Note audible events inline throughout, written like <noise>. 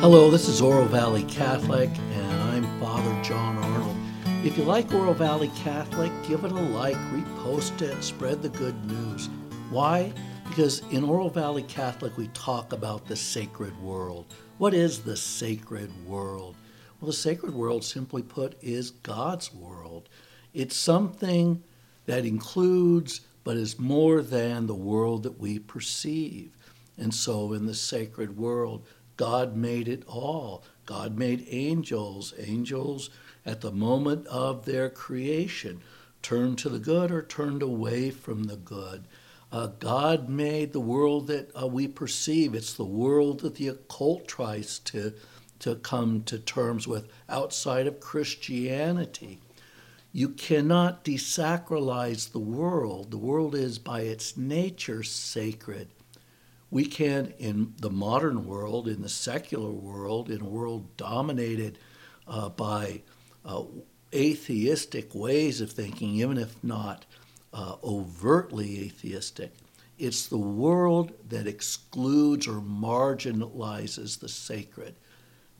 Hello, this is Oro Valley Catholic, and I'm Father John Arnold. If you like Oro Valley Catholic, give it a like, repost it, spread the good news. Why? Because in Oro Valley Catholic, we talk about the sacred world. What is the sacred world? Well, the sacred world, simply put, is God's world. It's something that includes but is more than the world that we perceive. And so, in the sacred world, God made it all. God made angels. Angels, at the moment of their creation, turned to the good or turned away from the good. Uh, God made the world that uh, we perceive. It's the world that the occult tries to, to come to terms with outside of Christianity. You cannot desacralize the world. The world is, by its nature, sacred we can, in the modern world, in the secular world, in a world dominated uh, by uh, atheistic ways of thinking, even if not uh, overtly atheistic, it's the world that excludes or marginalizes the sacred.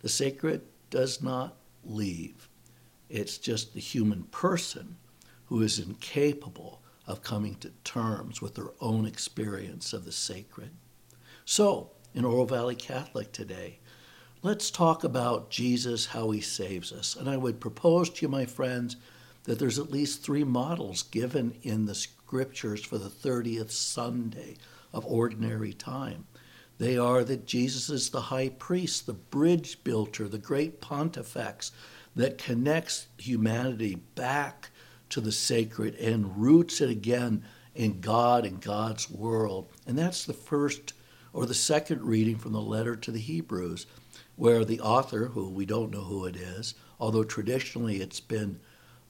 The sacred does not leave. It's just the human person who is incapable of coming to terms with their own experience of the sacred. So, in Oro Valley Catholic today, let's talk about Jesus, how he saves us. And I would propose to you, my friends, that there's at least three models given in the scriptures for the 30th Sunday of ordinary time. They are that Jesus is the high priest, the bridge builder, the great pontifex that connects humanity back to the sacred and roots it again in God and God's world. And that's the first or the second reading from the letter to the Hebrews, where the author, who we don't know who it is, although traditionally it's been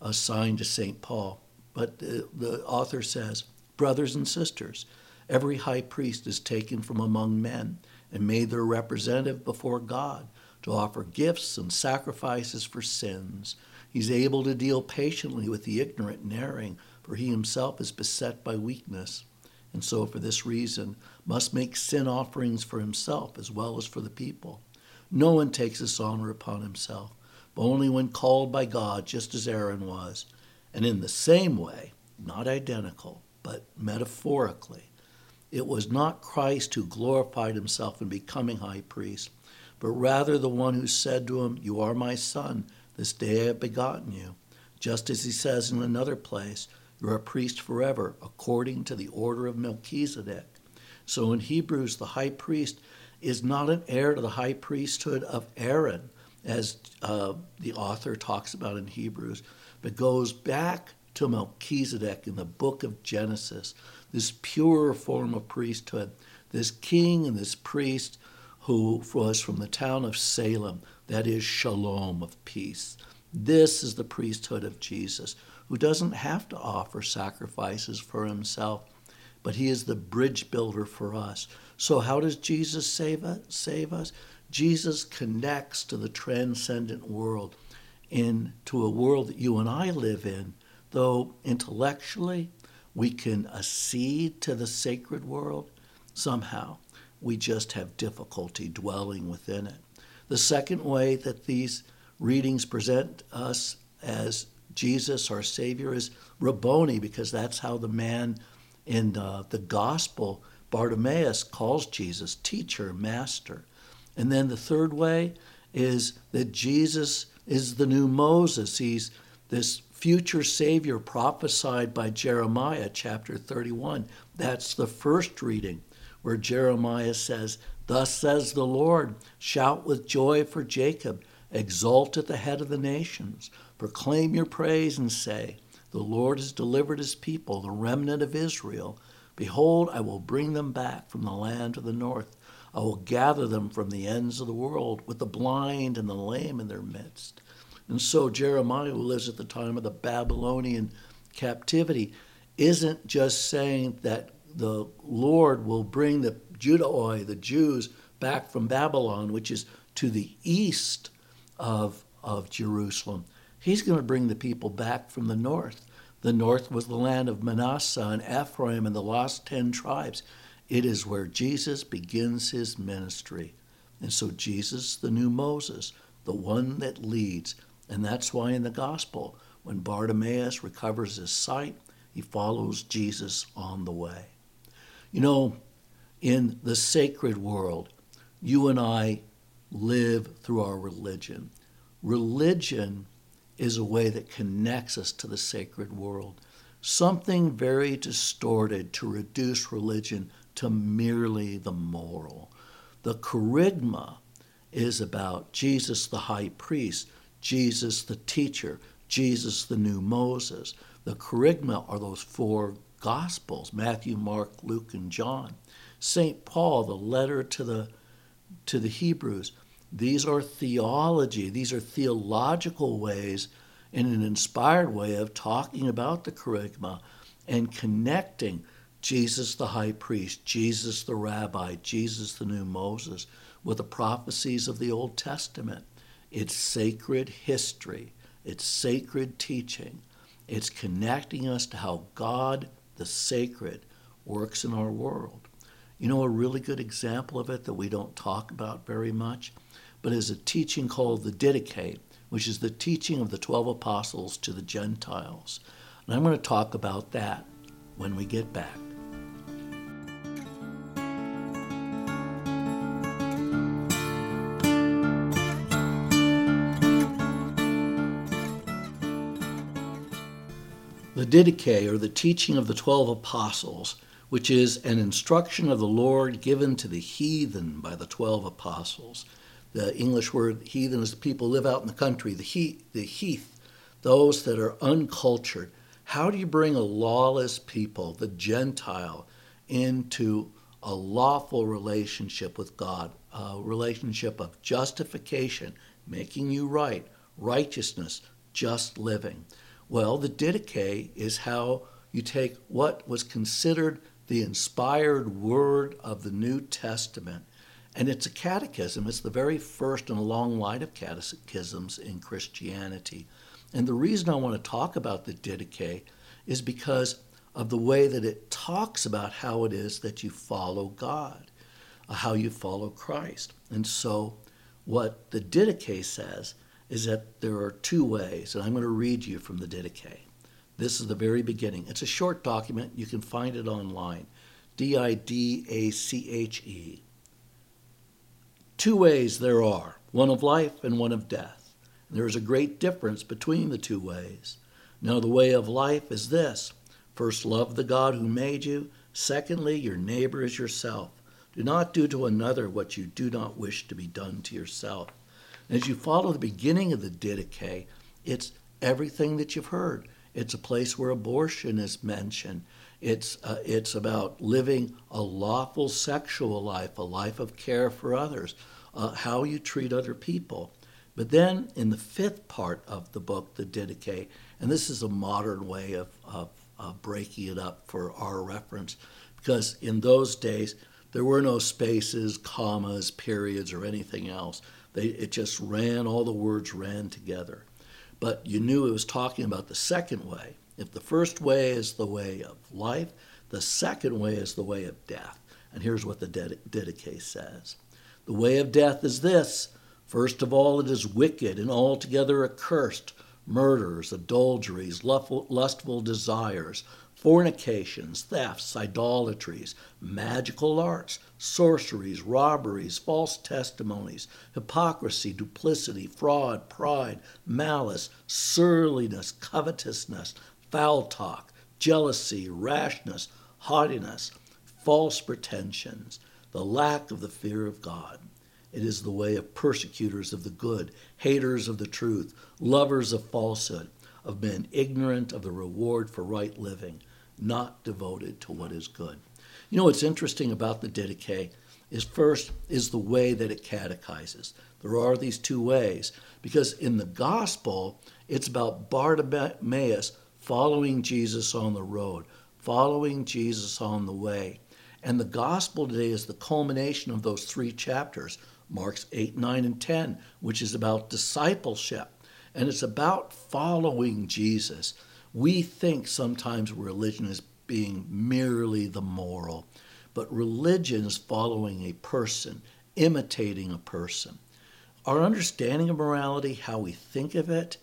assigned to St. Paul, but the, the author says, Brothers and sisters, every high priest is taken from among men and made their representative before God to offer gifts and sacrifices for sins. He's able to deal patiently with the ignorant and erring, for he himself is beset by weakness and so for this reason must make sin offerings for himself as well as for the people. No one takes this honor upon himself, but only when called by God, just as Aaron was. And in the same way, not identical, but metaphorically, it was not Christ who glorified himself in becoming high priest, but rather the one who said to him, You are my son, this day I have begotten you. Just as he says in another place, you're a priest forever, according to the order of Melchizedek. So in Hebrews, the high priest is not an heir to the high priesthood of Aaron, as uh, the author talks about in Hebrews, but goes back to Melchizedek in the book of Genesis, this pure form of priesthood, this king and this priest who was from the town of Salem, that is shalom of peace. This is the priesthood of Jesus, who doesn't have to offer sacrifices for himself, but he is the bridge builder for us. So, how does Jesus save us? Save us? Jesus connects to the transcendent world, into a world that you and I live in, though intellectually we can accede to the sacred world, somehow we just have difficulty dwelling within it. The second way that these readings present us as Jesus, our Savior, is Rabboni, because that's how the man in uh, the gospel, Bartimaeus, calls Jesus teacher, master. And then the third way is that Jesus is the new Moses. He's this future Savior prophesied by Jeremiah, chapter 31. That's the first reading, where Jeremiah says, Thus says the Lord, shout with joy for Jacob, exult at the head of the nations. Proclaim your praise and say, The Lord has delivered his people, the remnant of Israel. Behold, I will bring them back from the land to the north. I will gather them from the ends of the world, with the blind and the lame in their midst. And so Jeremiah, who lives at the time of the Babylonian captivity, isn't just saying that the Lord will bring the Judaoi, the Jews, back from Babylon, which is to the east of, of Jerusalem. He's going to bring the people back from the north. The north was the land of Manasseh and Ephraim and the lost ten tribes. It is where Jesus begins his ministry. And so Jesus, the new Moses, the one that leads. And that's why in the gospel, when Bartimaeus recovers his sight, he follows Jesus on the way. You know, in the sacred world, you and I live through our religion. Religion is a way that connects us to the sacred world. Something very distorted to reduce religion to merely the moral. The kerygma is about Jesus the high priest, Jesus the teacher, Jesus the new Moses. The kerygma are those four gospels Matthew, Mark, Luke, and John. St. Paul, the letter to the, to the Hebrews, these are theology, these are theological ways in an inspired way of talking about the kerygma and connecting Jesus the high priest, Jesus the rabbi, Jesus the new Moses with the prophecies of the Old Testament. It's sacred history, it's sacred teaching, it's connecting us to how God, the sacred, works in our world. You know, a really good example of it that we don't talk about very much but is a teaching called the Didache, which is the teaching of the 12 apostles to the Gentiles. And I'm going to talk about that when we get back. The Didache, or the teaching of the 12 apostles, which is an instruction of the Lord given to the heathen by the 12 apostles the English word heathen is the people live out in the country, the heath, the heath, those that are uncultured. How do you bring a lawless people, the Gentile, into a lawful relationship with God, a relationship of justification, making you right, righteousness, just living? Well, the Didache is how you take what was considered the inspired word of the New Testament and it's a catechism. It's the very first in a long line of catechisms in Christianity. And the reason I want to talk about the Didache is because of the way that it talks about how it is that you follow God, how you follow Christ. And so, what the Didache says is that there are two ways, and I'm going to read you from the Didache. This is the very beginning. It's a short document. You can find it online. D I D A C H E. Two ways there are one of life and one of death. There is a great difference between the two ways. Now, the way of life is this first, love the God who made you. Secondly, your neighbor is yourself. Do not do to another what you do not wish to be done to yourself. As you follow the beginning of the Didache, it's everything that you've heard. It's a place where abortion is mentioned. It's, uh, it's about living a lawful sexual life, a life of care for others, uh, how you treat other people. But then in the fifth part of the book, The Didache, and this is a modern way of, of, of breaking it up for our reference, because in those days, there were no spaces, commas, periods, or anything else. They, it just ran, all the words ran together. But you knew it was talking about the second way. If the first way is the way of life, the second way is the way of death. And here's what the Didache says. The way of death is this. First of all, it is wicked and altogether accursed. Murders, adulteries, lustful desires, fornications, thefts, idolatries, magical arts, sorceries, robberies, false testimonies, hypocrisy, duplicity, fraud, pride, malice, surliness, covetousness, foul talk, jealousy, rashness, haughtiness, false pretensions, the lack of the fear of God. It is the way of persecutors of the good, haters of the truth, lovers of falsehood, of men ignorant of the reward for right living not devoted to what is good. You know what's interesting about the Didache is first is the way that it catechizes. There are these two ways because in the gospel it's about Bartimaeus following Jesus on the road, following Jesus on the way. And the gospel today is the culmination of those three chapters, Mark's 8, 9, and 10, which is about discipleship. And it's about following Jesus. We think sometimes religion is being merely the moral, but religion is following a person, imitating a person. Our understanding of morality, how we think of it,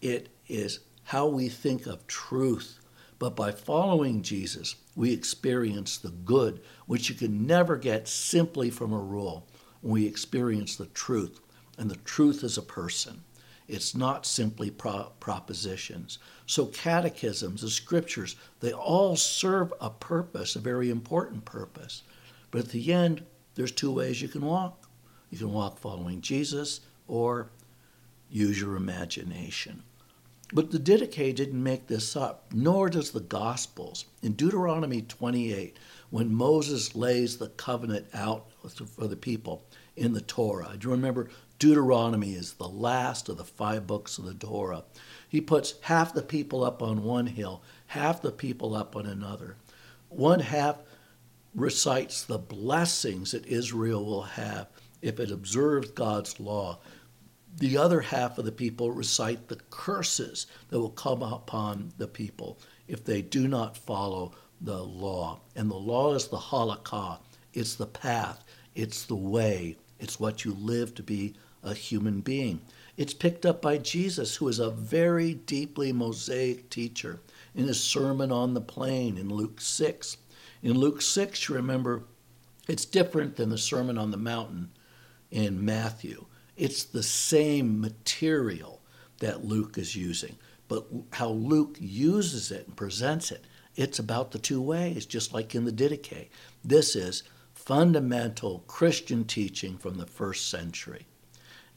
it is how we think of truth. But by following Jesus, we experience the good, which you can never get simply from a rule. We experience the truth, and the truth is a person. It's not simply pro- propositions. So, catechisms, the scriptures, they all serve a purpose, a very important purpose. But at the end, there's two ways you can walk. You can walk following Jesus or use your imagination. But the Didache didn't make this up, nor does the Gospels. In Deuteronomy 28, when Moses lays the covenant out for the people in the Torah, do you remember Deuteronomy is the last of the five books of the Torah. He puts half the people up on one hill, half the people up on another. One half recites the blessings that Israel will have if it observes God's law. The other half of the people recite the curses that will come upon the people if they do not follow the law. And the law is the halakha, it's the path, it's the way, it's what you live to be a human being. It's picked up by Jesus, who is a very deeply Mosaic teacher, in his Sermon on the Plain in Luke 6. In Luke 6, you remember, it's different than the Sermon on the Mountain in Matthew. It's the same material that Luke is using, but how Luke uses it and presents it, it's about the two ways, just like in the Didache. This is fundamental Christian teaching from the first century.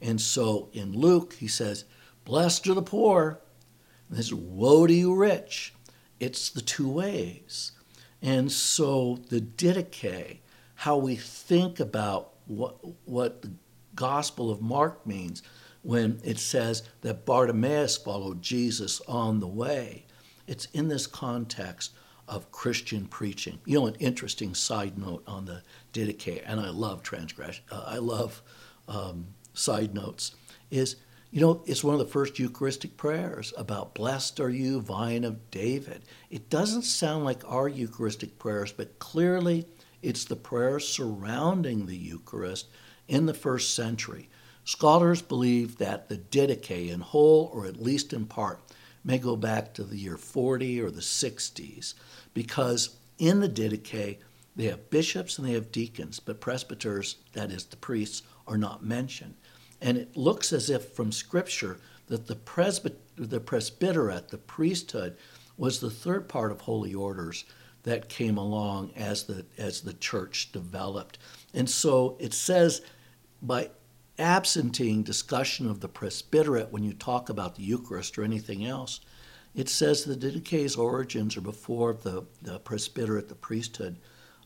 And so in Luke, he says, Blessed are the poor. And this woe to you rich. It's the two ways. And so the Didache, how we think about what, what Gospel of Mark means when it says that Bartimaeus followed Jesus on the way, it's in this context of Christian preaching. You know, an interesting side note on the Didache, and I love transgression. Uh, I love um, side notes is you know, it's one of the first Eucharistic prayers about blessed are you, vine of David. It doesn't sound like our Eucharistic prayers, but clearly it's the prayers surrounding the Eucharist in the first century. Scholars believe that the Didache, in whole or at least in part, may go back to the year 40 or the 60s, because in the Didache, they have bishops and they have deacons, but presbyters, that is, the priests, are not mentioned. And it looks as if from Scripture that the, presby- the presbyterate, the priesthood, was the third part of holy orders that came along as the, as the church developed. And so it says by absenting discussion of the presbyterate when you talk about the Eucharist or anything else, it says the Didache's origins are before the, the presbyterate, the priesthood,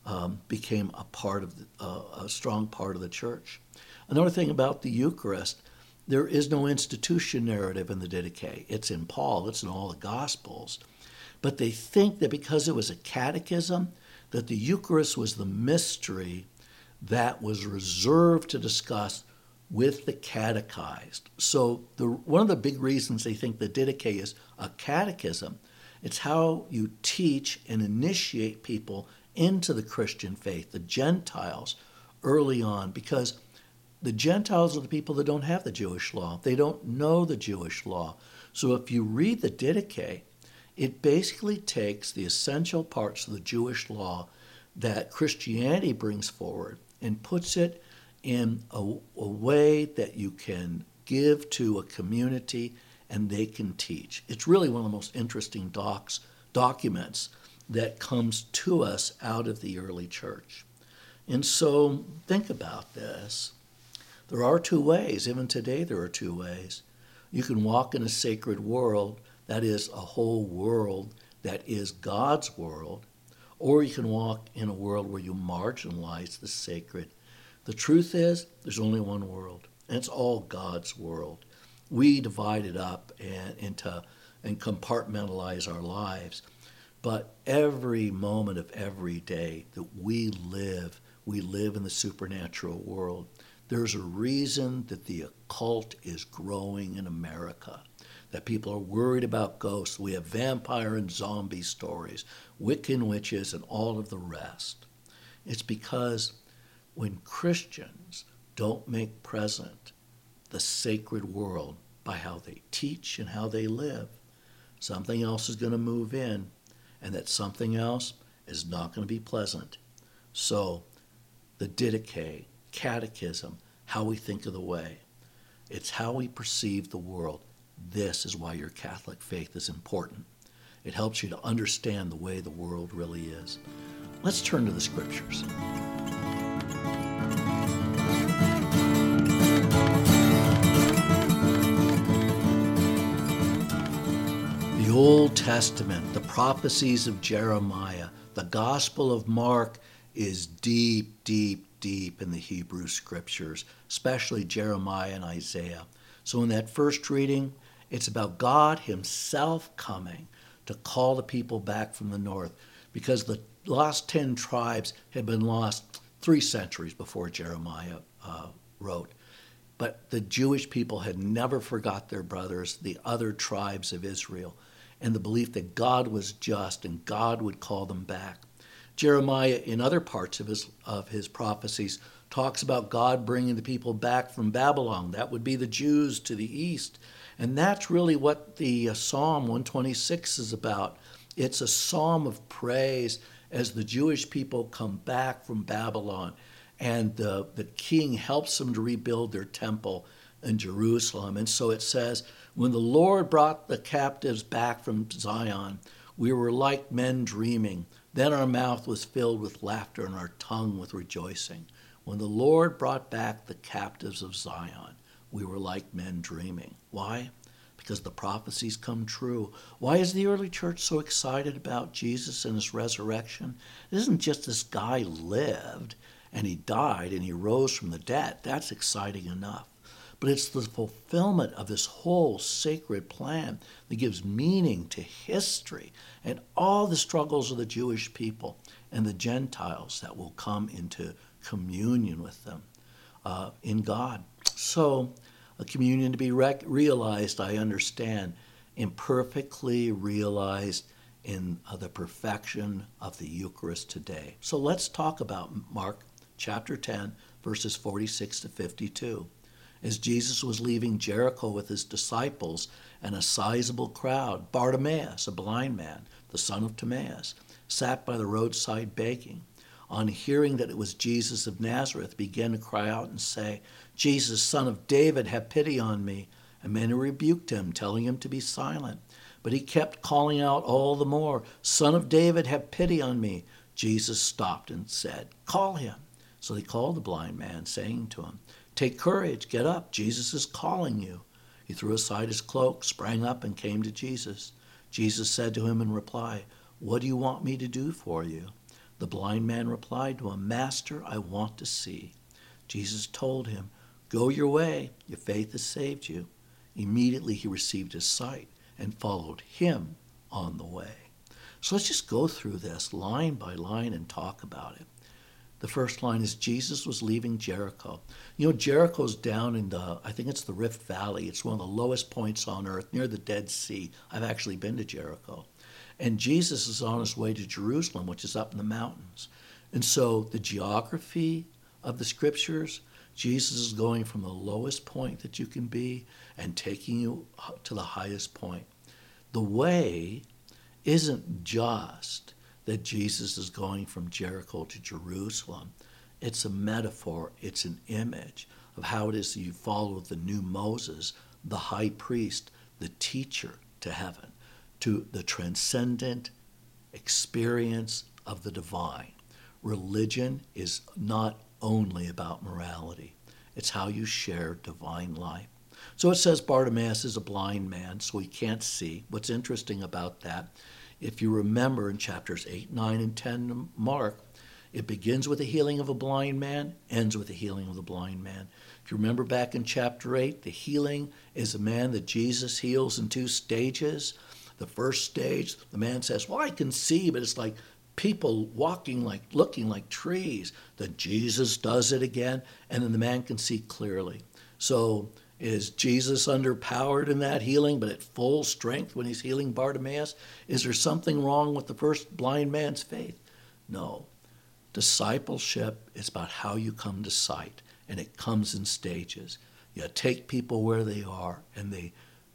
um, became a part of the, uh, a strong part of the church. Another thing about the Eucharist, there is no institution narrative in the Didache. It's in Paul, it's in all the Gospels. But they think that because it was a catechism, that the Eucharist was the mystery that was reserved to discuss with the catechized. So the, one of the big reasons they think the Didache is a catechism, it's how you teach and initiate people into the Christian faith, the Gentiles, early on, because the Gentiles are the people that don't have the Jewish law. They don't know the Jewish law. So if you read the Didache, it basically takes the essential parts of the Jewish law that Christianity brings forward and puts it in a, a way that you can give to a community and they can teach. It's really one of the most interesting docs, documents that comes to us out of the early church. And so think about this. There are two ways. Even today, there are two ways. You can walk in a sacred world, that is, a whole world that is God's world, or you can walk in a world where you marginalize the sacred. The truth is, there's only one world, and it's all God's world. We divide it up and, into and compartmentalize our lives. But every moment of every day that we live, we live in the supernatural world. There's a reason that the occult is growing in America, that people are worried about ghosts. We have vampire and zombie stories, Wiccan witches, and all of the rest. It's because when Christians don't make present the sacred world by how they teach and how they live, something else is going to move in, and that something else is not going to be pleasant. So, the Didache, catechism, how we think of the way, it's how we perceive the world. This is why your Catholic faith is important. It helps you to understand the way the world really is. Let's turn to the scriptures. The Old Testament, the prophecies of Jeremiah, the Gospel of Mark is deep, deep, deep in the Hebrew scriptures, especially Jeremiah and Isaiah. So, in that first reading, it's about God Himself coming to call the people back from the north because the lost 10 tribes had been lost three centuries before Jeremiah uh, wrote. But the Jewish people had never forgot their brothers, the other tribes of Israel, and the belief that God was just and God would call them back. Jeremiah, in other parts of his, of his prophecies, talks about God bringing the people back from Babylon. That would be the Jews to the east. And that's really what the uh, Psalm 126 is about. It's a psalm of praise as the Jewish people come back from Babylon and the, the king helps them to rebuild their temple in Jerusalem. And so it says, When the Lord brought the captives back from Zion, we were like men dreaming. Then our mouth was filled with laughter and our tongue with rejoicing. When the Lord brought back the captives of Zion, we were like men dreaming. Why? Because the prophecies come true. Why is the early church so excited about Jesus and his resurrection? It isn't just this guy lived and he died and he rose from the dead. That's exciting enough. But it's the fulfillment of this whole sacred plan that gives meaning to history and all the struggles of the Jewish people and the Gentiles that will come into communion with them uh, in God. So, a communion to be rec- realized, I understand, imperfectly realized in uh, the perfection of the Eucharist today. So let's talk about Mark chapter 10, verses 46 to 52. As Jesus was leaving Jericho with his disciples and a sizable crowd, Bartimaeus, a blind man, the son of Timaeus, sat by the roadside begging. On hearing that it was Jesus of Nazareth, began to cry out and say, Jesus, son of David, have pity on me. And many rebuked him, telling him to be silent. But he kept calling out all the more, Son of David, have pity on me. Jesus stopped and said, Call him. So they called the blind man, saying to him, Take courage, get up, Jesus is calling you. He threw aside his cloak, sprang up, and came to Jesus. Jesus said to him in reply, What do you want me to do for you? The blind man replied to him, Master, I want to see. Jesus told him, Go your way, your faith has saved you. Immediately he received his sight and followed him on the way. So let's just go through this line by line and talk about it. The first line is Jesus was leaving Jericho. You know, Jericho's down in the, I think it's the Rift Valley. It's one of the lowest points on earth near the Dead Sea. I've actually been to Jericho. And Jesus is on his way to Jerusalem, which is up in the mountains. And so the geography of the scriptures, Jesus is going from the lowest point that you can be and taking you to the highest point. The way isn't just that Jesus is going from Jericho to Jerusalem. It's a metaphor, it's an image of how it is that you follow the new Moses, the high priest, the teacher to heaven, to the transcendent experience of the divine. Religion is not only about morality, it's how you share divine life. So it says Bartimaeus is a blind man, so he can't see. What's interesting about that if you remember in chapters 8, 9, and 10 Mark, it begins with the healing of a blind man, ends with the healing of the blind man. If you remember back in chapter 8, the healing is a man that Jesus heals in two stages. The first stage, the man says, Well, I can see, but it's like people walking like, looking like trees. Then Jesus does it again, and then the man can see clearly. So is Jesus underpowered in that healing, but at full strength when he's healing Bartimaeus? Is there something wrong with the first blind man's faith? No. Discipleship is about how you come to sight. and it comes in stages. You take people where they are, and they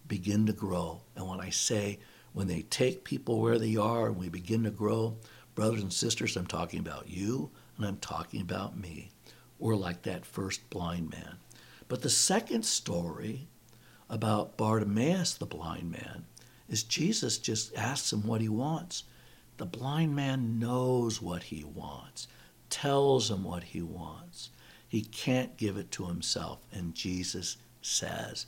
begin to grow. And when I say when they take people where they are and we begin to grow, brothers and sisters, I'm talking about you and I'm talking about me. We're like that first blind man. But the second story about Bartimaeus, the blind man, is Jesus just asks him what he wants. The blind man knows what he wants, tells him what he wants. He can't give it to himself. And Jesus says,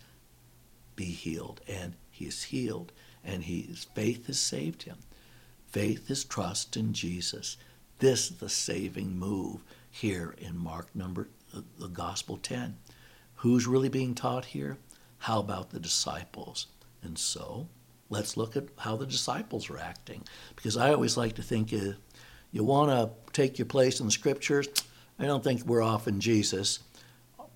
Be healed. And he is healed. And his faith has saved him. Faith is trust in Jesus. This is the saving move here in Mark number the Gospel 10. Who's really being taught here? How about the disciples? And so let's look at how the disciples are acting. Because I always like to think uh, you want to take your place in the scriptures. I don't think we're often Jesus.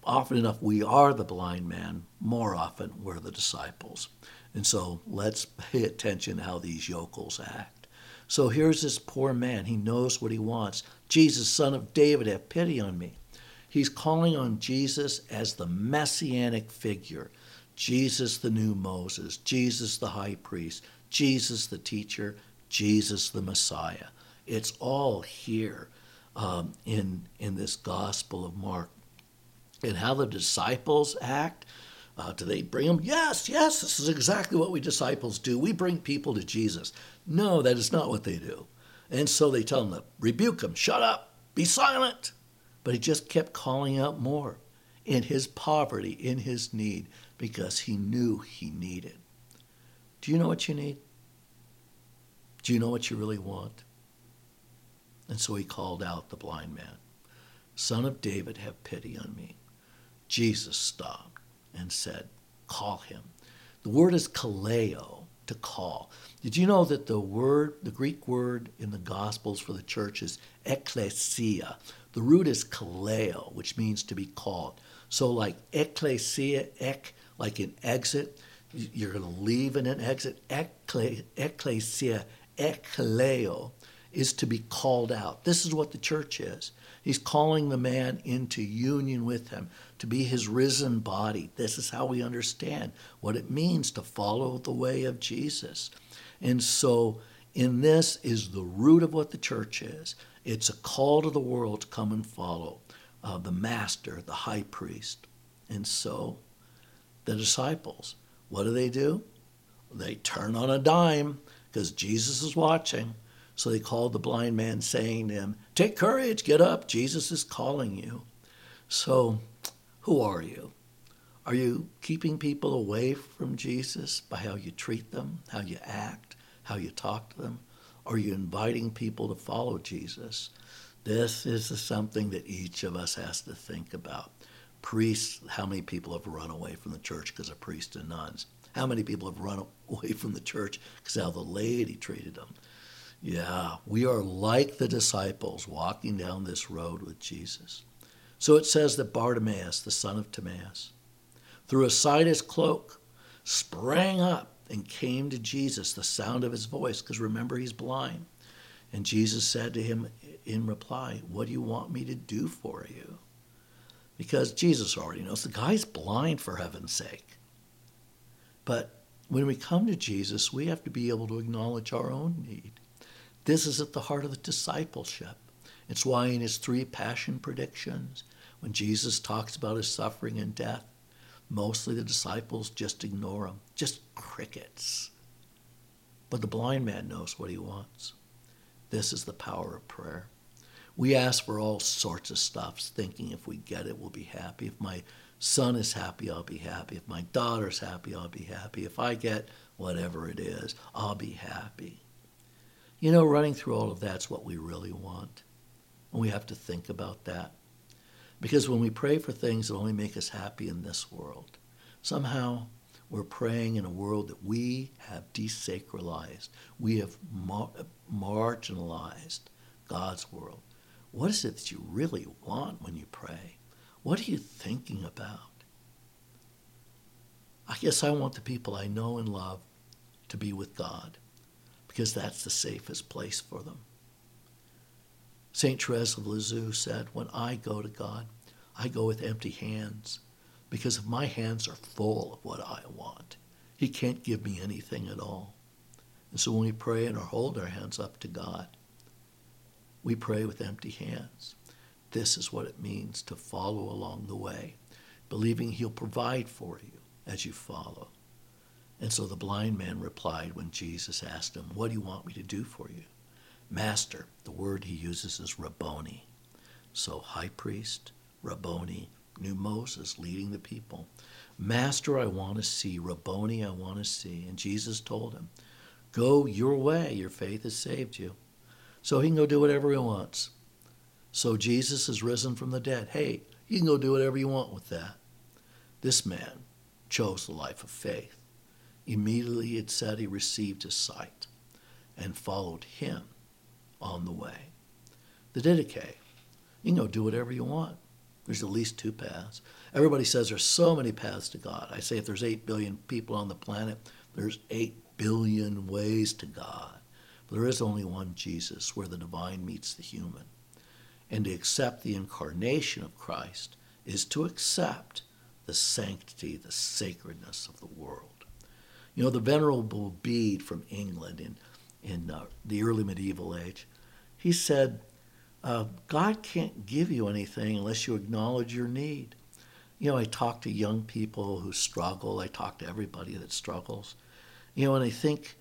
Often enough, we are the blind man. More often, we're the disciples. And so let's pay attention to how these yokels act. So here's this poor man. He knows what he wants. Jesus, son of David, have pity on me. He's calling on Jesus as the messianic figure. Jesus, the new Moses, Jesus, the high priest, Jesus, the teacher, Jesus, the Messiah. It's all here um, in, in this Gospel of Mark. And how the disciples act. Uh, do they bring them? Yes, yes, this is exactly what we disciples do. We bring people to Jesus. No, that is not what they do. And so they tell him to rebuke him, shut up, be silent. But he just kept calling out more in his poverty, in his need, because he knew he needed. Do you know what you need? Do you know what you really want? And so he called out the blind man, Son of David, have pity on me. Jesus stopped and said, Call him. The word is kaleo, to call. Did you know that the word, the Greek word in the Gospels for the church is ekklesia? The root is kaleo, which means to be called. So, like ekklesia, ek, like an exit, you're going to leave in an exit. Ekklesia, ekkaleo, is to be called out. This is what the church is. He's calling the man into union with him, to be his risen body. This is how we understand what it means to follow the way of Jesus. And so, in this is the root of what the church is it's a call to the world to come and follow uh, the master, the high priest. And so, the disciples, what do they do? They turn on a dime because Jesus is watching. So they called the blind man, saying to him, Take courage, get up, Jesus is calling you. So, who are you? Are you keeping people away from Jesus by how you treat them, how you act, how you talk to them? Are you inviting people to follow Jesus? This is something that each of us has to think about. Priests, how many people have run away from the church because of priests and nuns? How many people have run <laughs> away from the church because how the laity treated them? Yeah, we are like the disciples walking down this road with Jesus. So it says that Bartimaeus, the son of Timaeus, threw aside his cloak, sprang up, and came to Jesus, the sound of his voice, because remember, he's blind. And Jesus said to him in reply, What do you want me to do for you? Because Jesus already knows the guy's blind for heaven's sake. But when we come to Jesus, we have to be able to acknowledge our own need. This is at the heart of the discipleship. It's why in his three passion predictions, when Jesus talks about his suffering and death, mostly the disciples just ignore him, just crickets. But the blind man knows what he wants. This is the power of prayer. We ask for all sorts of stuff, thinking if we get it, we'll be happy. If my son is happy, I'll be happy. If my daughter's happy, I'll be happy. If I get whatever it is, I'll be happy. You know, running through all of that's what we really want. And we have to think about that. Because when we pray for things that only make us happy in this world, somehow we're praying in a world that we have desacralized. We have mar- marginalized God's world. What is it that you really want when you pray? What are you thinking about? I guess I want the people I know and love to be with God because that's the safest place for them. St. Therese of Lisieux said, When I go to God, I go with empty hands because if my hands are full of what I want, He can't give me anything at all. And so when we pray and hold our hands up to God, we pray with empty hands. This is what it means to follow along the way, believing He'll provide for you as you follow. And so the blind man replied when Jesus asked him, What do you want me to do for you? Master, the word he uses is Rabboni. So, high priest, Rabboni, new Moses leading the people. Master, I want to see. Rabboni, I want to see. And Jesus told him, Go your way. Your faith has saved you. So he can go do whatever he wants. So Jesus is risen from the dead. Hey, you can go do whatever you want with that. This man chose the life of faith. Immediately it said he received his sight and followed him on the way. The Didache, you can go do whatever you want. There's at least two paths. Everybody says there's so many paths to God. I say if there's 8 billion people on the planet, there's 8 billion ways to God. But there is only one Jesus where the divine meets the human. And to accept the incarnation of Christ is to accept the sanctity, the sacredness of the world. You know, the Venerable Bede from England in, in uh, the early medieval age, he said, uh, God can't give you anything unless you acknowledge your need. You know, I talk to young people who struggle, I talk to everybody that struggles. You know, and I think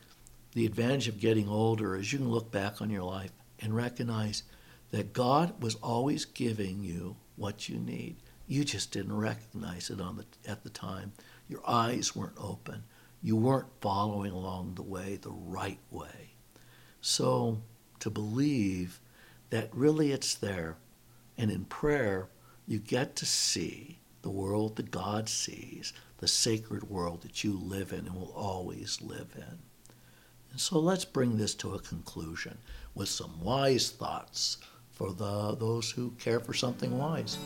the advantage of getting older is you can look back on your life and recognize that God was always giving you what you need. You just didn't recognize it on the, at the time. Your eyes weren't open. You weren't following along the way the right way. So to believe that really it's there. And in prayer, you get to see the world that God sees, the sacred world that you live in and will always live in. And so let's bring this to a conclusion with some wise thoughts for the, those who care for something wise.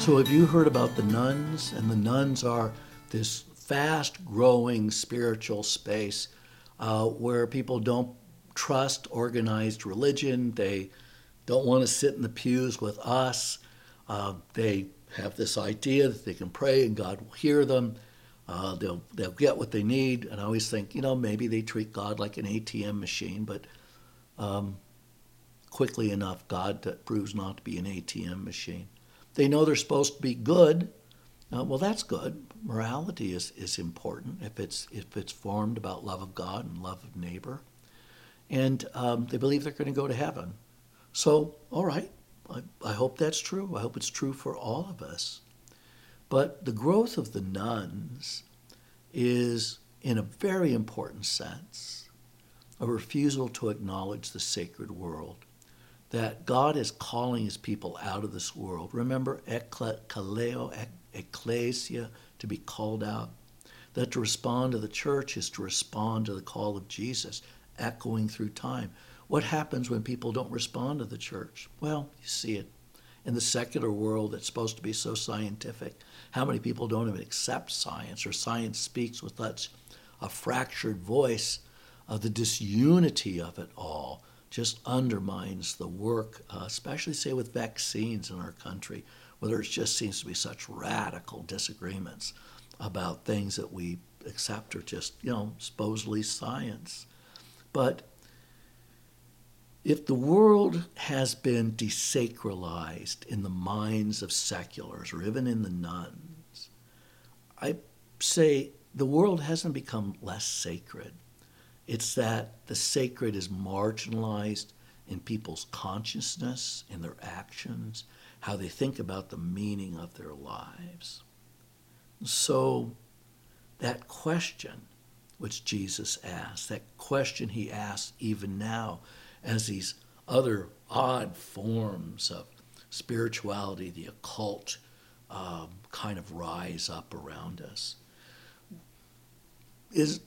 So, have you heard about the nones? And the nones are this fast growing spiritual space uh, where people don't trust organized religion. They don't want to sit in the pews with us. Uh, they have this idea that they can pray and God will hear them. Uh, they'll they'll get what they need. And I always think, you know, maybe they treat God like an ATM machine, but um, quickly enough, God proves not to be an ATM machine. They know they're supposed to be good. Uh, well, that's good morality is, is important if it's if it's formed about love of God and love of neighbor, and um, they believe they're going to go to heaven. So, all right, I, I hope that's true. I hope it's true for all of us. But the growth of the nones is, in a very important sense, a refusal to acknowledge the sacred world. That God is calling his people out of this world. Remember, ekkaleo, ecclesia, to be called out. That to respond to the church is to respond to the call of Jesus, echoing through time. What happens when people don't respond to the church? Well, you see it in the secular world that's supposed to be so scientific. How many people don't even accept science, or science speaks with such a fractured voice? of the disunity of it all just undermines the work, uh, especially, say, with vaccines in our country, where there just seems to be such radical disagreements about things that we accept are just, you know, supposedly science. But if the world has been desacralized in the minds of seculars or even in the nones, I say the world hasn't become less sacred. It's that the sacred is marginalized in people's consciousness, in their actions, how they think about the meaning of their lives. So, that question which Jesus asked, that question he asks even now as these other odd forms of spirituality, the occult, um, kind of rise up around us. Is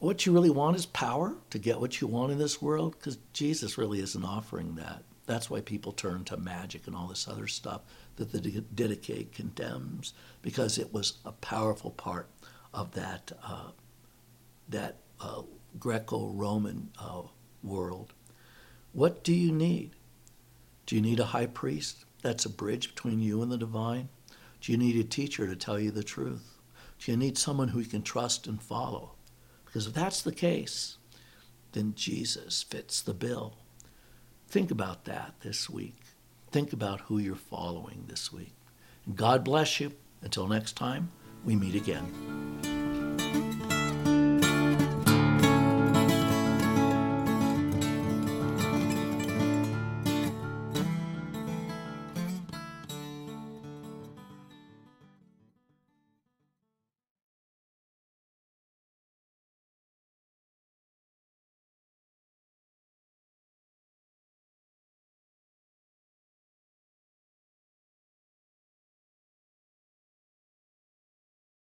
what you really want is power to get what you want in this world? Because Jesus really isn't offering that. That's why people turn to magic and all this other stuff that the Didache condemns, because it was a powerful part of that uh, that uh, Greco-Roman uh, world. What do you need? Do you need a high priest that's a bridge between you and the divine? Do you need a teacher to tell you the truth? Do you need someone who you can trust and follow? Because if that's the case, then Jesus fits the bill. Think about that this week. Think about who you're following this week. God bless you. Until next time, we meet again.